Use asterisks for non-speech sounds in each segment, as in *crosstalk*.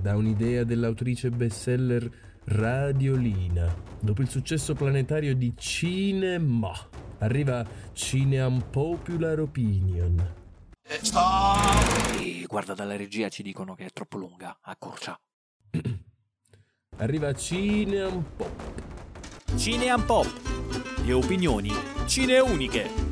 da un'idea dell'autrice bestseller Radiolina. Dopo il successo planetario di Cinema, arriva Cineam Popular Opinion. E guarda, dalla regia ci dicono che è troppo lunga, accorcia. *clears throat* Arriva Cineam Pop. Cineam Pop. Le opinioni cineuniche.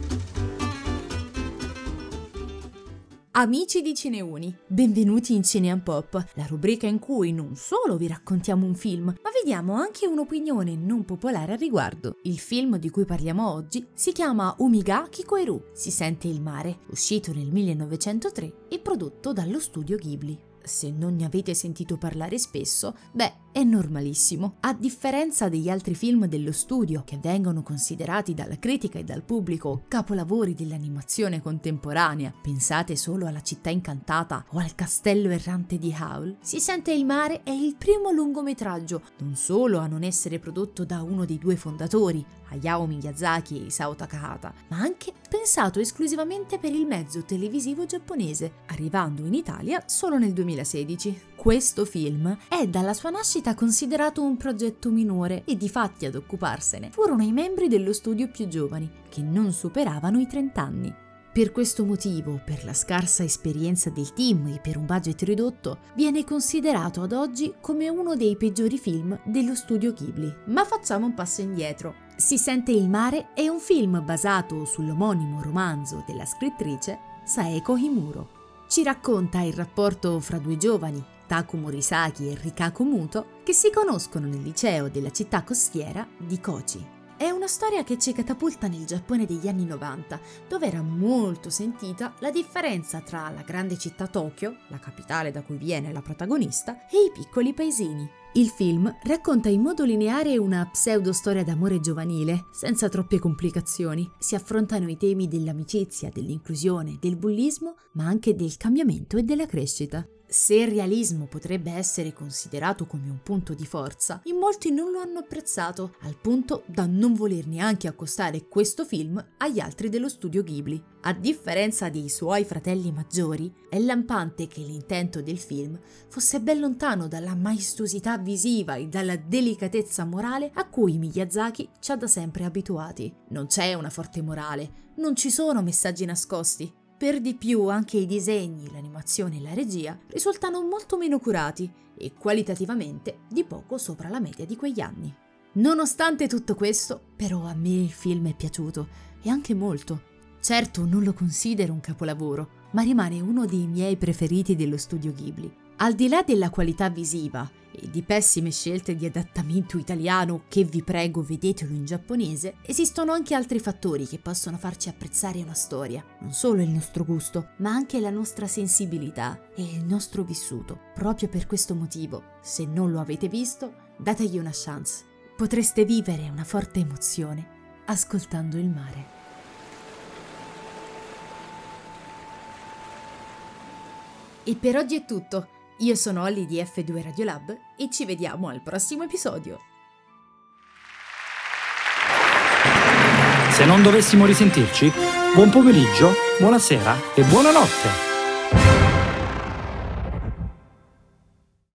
Amici di Cineuni, benvenuti in Cineam Pop, la rubrica in cui non solo vi raccontiamo un film, ma vediamo anche un'opinione non popolare al riguardo. Il film di cui parliamo oggi si chiama Umiga Kikoeru, Si sente il mare, uscito nel 1903 e prodotto dallo studio Ghibli se non ne avete sentito parlare spesso, beh, è normalissimo. A differenza degli altri film dello studio, che vengono considerati dalla critica e dal pubblico capolavori dell'animazione contemporanea, pensate solo alla città incantata o al castello errante di Howl, Si sente il mare è il primo lungometraggio, non solo a non essere prodotto da uno dei due fondatori, Hayao Miyazaki e Isao Takahata, ma anche pensato esclusivamente per il mezzo televisivo giapponese, arrivando in Italia solo nel 2016. Questo film è dalla sua nascita considerato un progetto minore e di fatti ad occuparsene furono i membri dello studio più giovani, che non superavano i 30 anni. Per questo motivo, per la scarsa esperienza del team e per un budget ridotto, viene considerato ad oggi come uno dei peggiori film dello studio Ghibli. Ma facciamo un passo indietro. Si sente il mare è un film basato sull'omonimo romanzo della scrittrice Saeko Himuro. Ci racconta il rapporto fra due giovani, Taku Morisaki e Rikako Muto, che si conoscono nel liceo della città costiera di Kochi. È una storia che ci catapulta nel Giappone degli anni 90, dove era molto sentita la differenza tra la grande città Tokyo, la capitale da cui viene la protagonista, e i piccoli paesini. Il film racconta in modo lineare una pseudo storia d'amore giovanile, senza troppe complicazioni. Si affrontano i temi dell'amicizia, dell'inclusione, del bullismo, ma anche del cambiamento e della crescita. Se il realismo potrebbe essere considerato come un punto di forza, in molti non lo hanno apprezzato, al punto da non voler neanche accostare questo film agli altri dello studio Ghibli. A differenza dei suoi fratelli maggiori, è lampante che l'intento del film fosse ben lontano dalla maestosità visiva e dalla delicatezza morale a cui Miyazaki ci ha da sempre abituati. Non c'è una forte morale, non ci sono messaggi nascosti, per di più anche i disegni, l'animazione e la regia risultano molto meno curati e qualitativamente di poco sopra la media di quegli anni. Nonostante tutto questo, però a me il film è piaciuto e anche molto. Certo non lo considero un capolavoro, ma rimane uno dei miei preferiti dello studio Ghibli. Al di là della qualità visiva e di pessime scelte di adattamento italiano che vi prego vedetelo in giapponese, esistono anche altri fattori che possono farci apprezzare una storia, non solo il nostro gusto, ma anche la nostra sensibilità e il nostro vissuto. Proprio per questo motivo, se non lo avete visto, dategli una chance. Potreste vivere una forte emozione ascoltando il mare. E per oggi è tutto. Io sono Olly di F2 Radiolab e ci vediamo al prossimo episodio. Se non dovessimo risentirci, buon pomeriggio, buonasera e buonanotte.